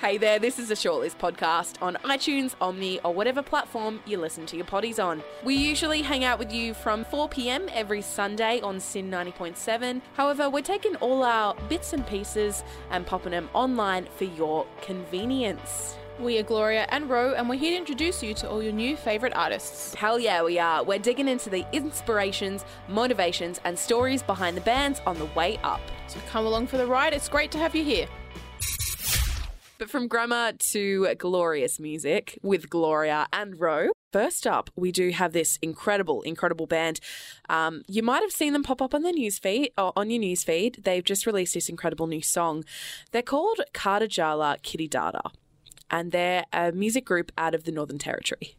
Hey there, this is a Shortlist podcast on iTunes, Omny, or whatever platform you listen to your potties on. We usually hang out with you from 4 pm every Sunday on SYN 90.7. However, we're taking all our bits and pieces and popping them online for your convenience. We are Gloria and Ro, and we're here to introduce you to all your new favourite artists. Hell yeah, we are. We're digging into the inspirations, motivations, and stories behind the bands on the way up. So come along for the ride. It's great to have you here. But from grammar to glorious music with Gloria and Ro. First up, we do have this incredible, incredible band. Um, you might have seen them pop up on the news feed or on your news feed. They've just released this incredible new song. They're called Kardajala Kirridarra, and they're a music group out of the Northern Territory.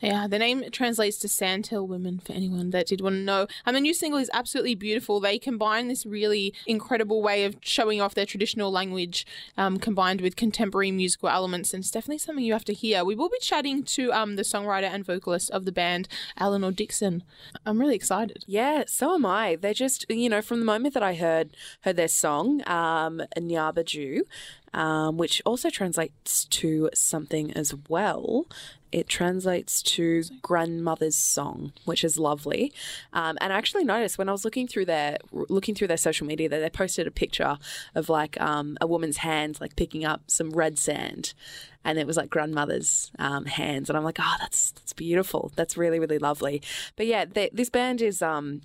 Yeah, the name translates to Sandhill Women for anyone that did want to know. And the new single is absolutely beautiful. They combine this really incredible way of showing off their traditional language um, combined with contemporary musical elements. And it's definitely something you have to hear. We will be chatting to um, the songwriter and vocalist of the band, Eleanor Dixon. I'm really excited. Yeah, so am I. They're just, you know, from the moment that I heard heard their song, um, Ngabaju, um, which also translates to something as well. It translates to grandmother's song, which is lovely. Um, and I actually noticed when I was looking through their looking through their social media that they posted a picture of like um, a woman's hands like picking up some red sand, and it was like grandmother's um, hands, and I'm like, oh, that's that's beautiful. That's really really lovely. But yeah, they, this band is um,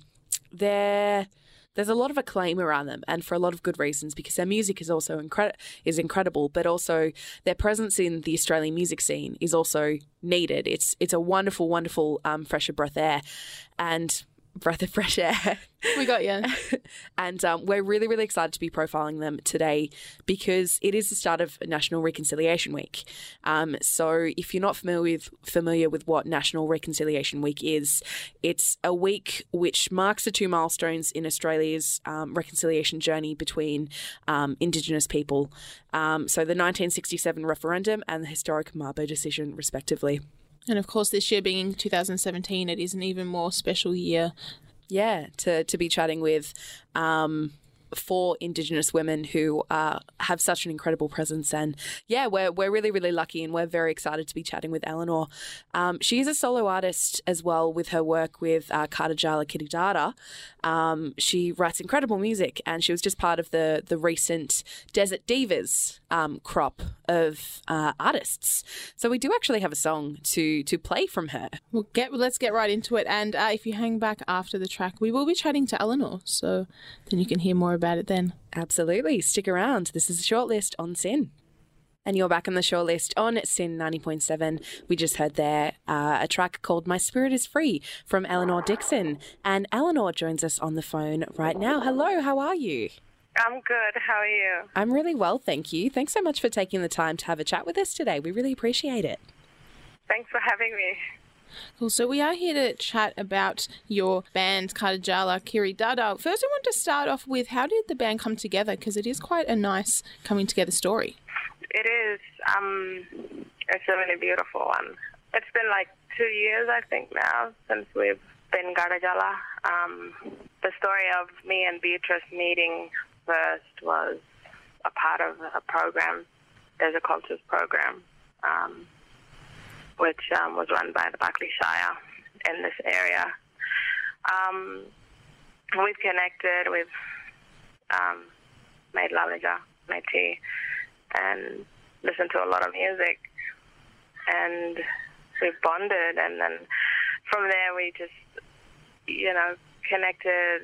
they're there's a lot of acclaim around them, and for a lot of good reasons because their music is also incre- is incredible, but also their presence in the Australian music scene is also needed. It's it's a wonderful, wonderful um, fresher breath air, and breath of fresh air. We got you. and um, we're really, really excited to be profiling them today because it is the start of National Reconciliation Week. Um, so, if you're not familiar with familiar with what National Reconciliation Week is, it's a week which marks the two milestones in Australia's um, reconciliation journey between um, Indigenous people. Um, so, the 1967 referendum and the historic Mabo decision, respectively. And of course, this year being 2017, it is an even more special year. Yeah, to, to be chatting with um, four Indigenous women who uh, have such an incredible presence. And yeah, we're, we're really, really lucky and we're very excited to be chatting with Eleanor. Um, she is a solo artist as well with her work with uh, Kardajala Kirridarra. Um, she writes incredible music and she was just part of the, the recent Desert Divas um, crop of uh, artists. So we do actually have a song to, to play from her. We'll get, let's get right into it. And uh, if you hang back after the track, we will be chatting to Eleanor. So then you can hear more about it then. Absolutely. Stick around. This is a shortlist on SYN. And you're back on the shortlist on SYN 90.7. We just heard there uh, a track called My Spirit is Free from Eleanor Dixon. And Eleanor joins us on the phone right now. Hello, how are you? I'm good. How are you? I'm really well, thank you. Thanks so much for taking the time to have a chat with us today. We really appreciate it. Thanks for having me. Cool. So we are here to chat about your band Kardajala Kirridarra. First, I want to start off with how did the band come together? Because it is quite a nice coming together story. It is. Um, it's a really beautiful one. It's been like two years, I think, now since we've been Kardajala. Um, the story of me and Beatrice meeting first was a part of a program. There's a cultures program. Um, which um, was run by the Barkly Shire in this area. Um, we've connected, we've um, made lavender, made tea, and listened to a lot of music, and we've bonded, and then from there we just, you know, connected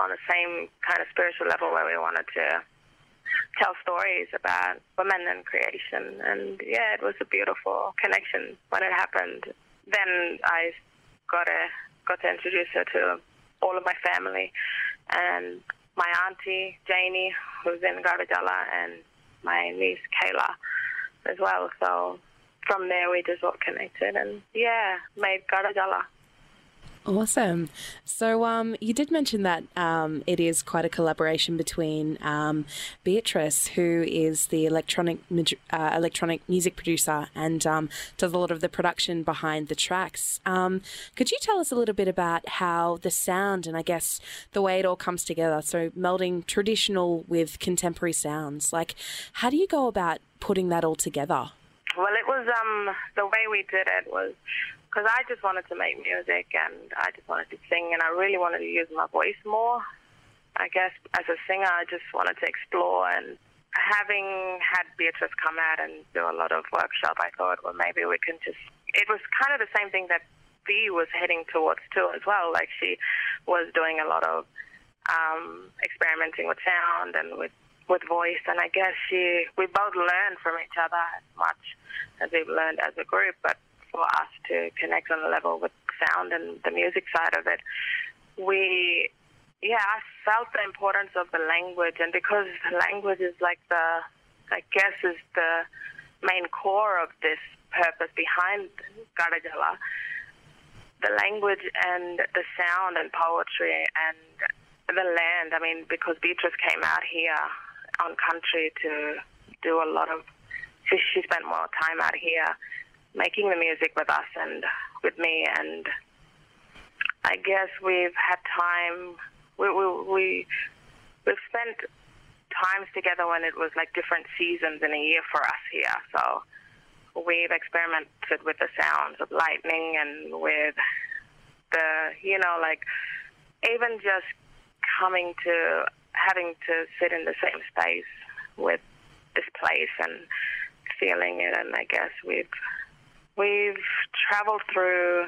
on the same kind of spiritual level where we wanted to tell stories about women and creation. And yeah, it was a beautiful connection when it happened. Then I got to got to introduce her to all of my family and my auntie Janie, who's in Kardajala, and my niece Kayla as well. So from there we just all connected and yeah, made Kardajala. Awesome. So, um, you did mention that um, it is quite a collaboration between um, Beatrice, who is the electronic uh, electronic music producer and um, does a lot of the production behind the tracks. Um, could you tell us a little bit about how the sound and I guess the way it all comes together? So, melding traditional with contemporary sounds. Like, how do you go about putting that all together? Well, it was um, the way we did it was because I just wanted to make music and I just wanted to sing and I really wanted to use my voice more. I guess as a singer, I just wanted to explore and having had Beatrice come out and do a lot of workshop, I thought, well, maybe we can just. It was kind of the same thing that B was heading towards too, as well. Like she was doing a lot of um, experimenting with sound and with with voice, and I guess she we both learned from each other as much as we've learned as a group, but for us to connect on a level with sound and the music side of it. We, yeah, I felt the importance of the language, and because language is like the, I guess, is the main core of this purpose behind Kardajala, the language and the sound and poetry and the land. I mean, because Beatrice came out here on country to do a lot of, she, she spent more time out here making the music with us and with me. And I guess we've had time. We we, we we've spent times together when it was like different seasons in a year for us here. So we've experimented with the sounds of lightning and with the you know like even just coming to having to sit in the same space with this place and feeling it and I guess we've We've traveled through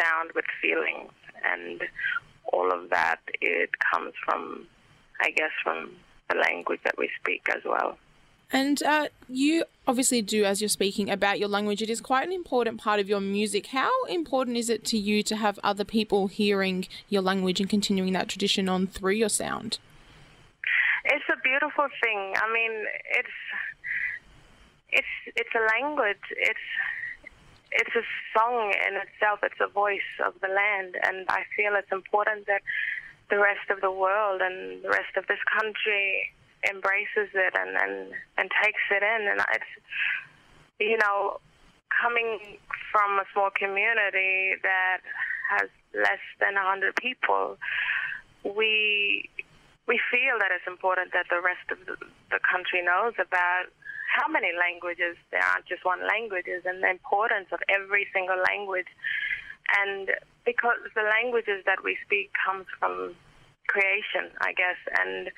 sound with feelings, and all of that it comes from, I guess, from the language that we speak as well. And uh, you obviously do, as you're speaking about your language, it is quite an important part of your music. How important is it to you to have other people hearing your language and continuing that tradition on through your sound? It's a beautiful thing. I mean, it's it's it's a language. It's it's a song in itself. It's a voice of the land, and I feel it's important that the rest of the world and the rest of this country embraces it and and and takes it in. And it's you know coming from a small community that has less than a hundred people, we we feel that it's important that the rest of the, the country knows about how many languages? There aren't just one languages and the importance of every single language. And because the languages that we speak comes from creation i guess and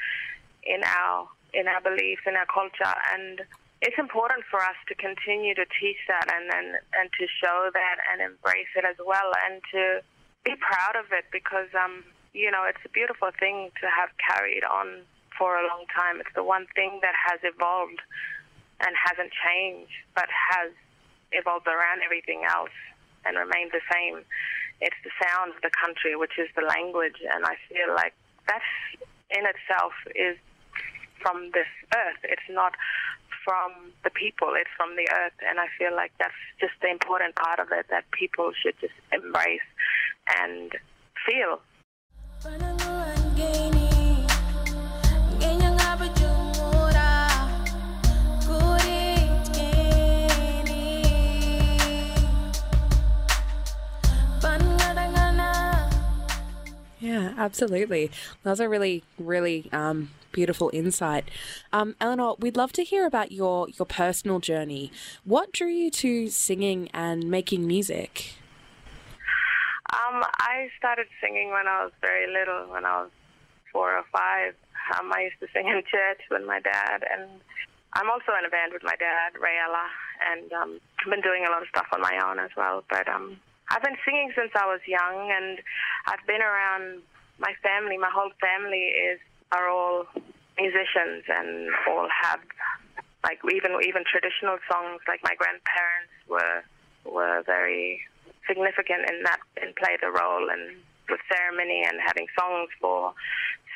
in our in our beliefs in our culture. And it's important for us to continue to teach that and and, and to show that and embrace it as well and to be proud of it because um you know it's a beautiful thing to have carried on for a long time. It's the one thing that has evolved and hasn't changed, but has evolved around everything else and remained the same. It's the sound of the country, which is the language, and I feel like that in itself is from this earth. It's not from the people, it's from the earth, and I feel like that's just the important part of it that people should just embrace and feel. Absolutely. That's a really, really um, beautiful insight. Um, Eleanor, we'd love to hear about your, your personal journey. What drew you to singing and making music? Um, I started singing when I was very little, when I was four or five. Um, I used to sing in church with my dad, and I'm also in a band with my dad, Rayella, and um, I've been doing a lot of stuff on my own as well. But um, I've been singing since I was young, and I've been around my family. My whole family is are all musicians and all have like even even traditional songs. Like my grandparents were were very significant in that and played a role in with ceremony and having songs for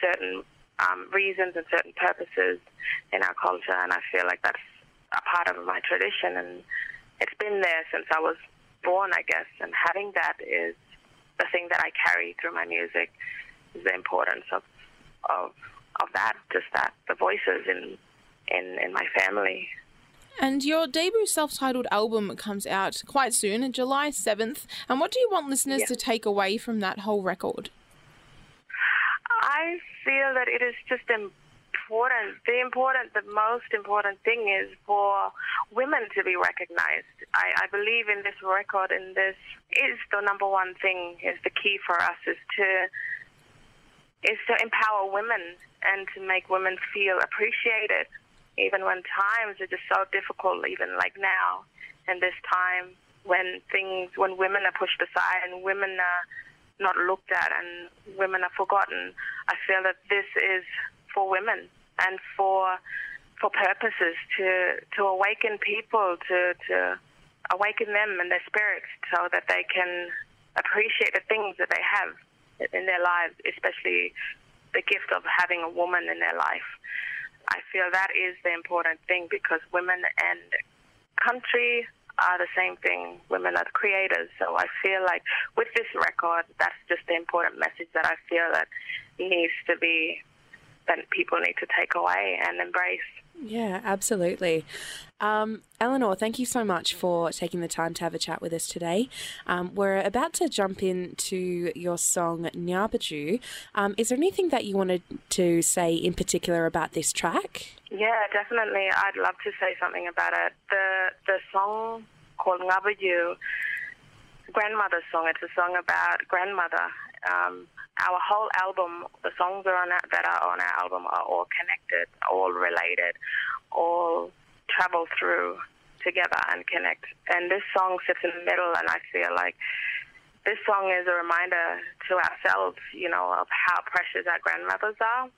certain um, reasons and certain purposes in our culture. And I feel like that's a part of my tradition, and it's been there since I was born, I guess, and having that is the thing that I carry through my music the importance of of of that, just that the voices in in in my family. And your debut self-titled album comes out quite soon, July seventh. And what do you want listeners Yeah. to take away from that whole record? I feel that it is just important. The important, the most important thing is for women to be recognized. I, I believe in this record, and this is the number one thing. Is the key for us is to is to empower women and to make women feel appreciated, even when times are just so difficult. Even like now, in this time when things when women are pushed aside and women are not looked at and women are forgotten. I feel that this is for women and for for purposes to to awaken people to to awaken them and their spirits so that they can appreciate the things that they have in their lives, especially the gift of having a woman in their life. I feel that is the important thing because women and country are the same thing. Women are the creators. So I feel like with this record, that's just the important message that I feel that needs to be, that people need to take away and embrace. Yeah, absolutely. Um, Eleanor, thank you so much for taking the time to have a chat with us today. Um, we're about to jump into your song Ngabaju. Um, is there anything that you wanted to say in particular about this track? Yeah, definitely. I'd love to say something about it. The the song called Ngabaju, grandmother's song. It's a song about grandmother. Um, our whole album, the songs are on that, that are on our album are all connected, all related, all travel through together and connect. And this song sits in the middle, and I feel like this song is a reminder to ourselves, you know, of how precious our grandmothers are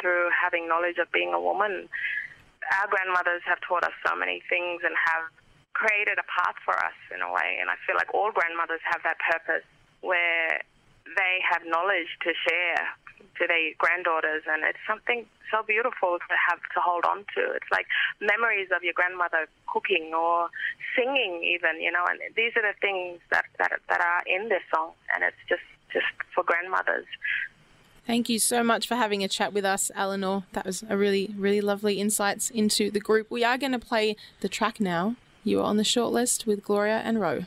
through having knowledge of being a woman. Our grandmothers have taught us so many things and have created a path for us in a way. And I feel like all grandmothers have that purpose where they have knowledge to share to their granddaughters and it's something so beautiful to have to hold on to. It's like memories of your grandmother cooking or singing even, you know, and these are the things that, that that are in this song and it's just just for grandmothers. Thank you so much for having a chat with us, Eleanor. That was a really, really lovely insights into the group. We are going to play the track now. You are on the shortlist with Gloria and Ro.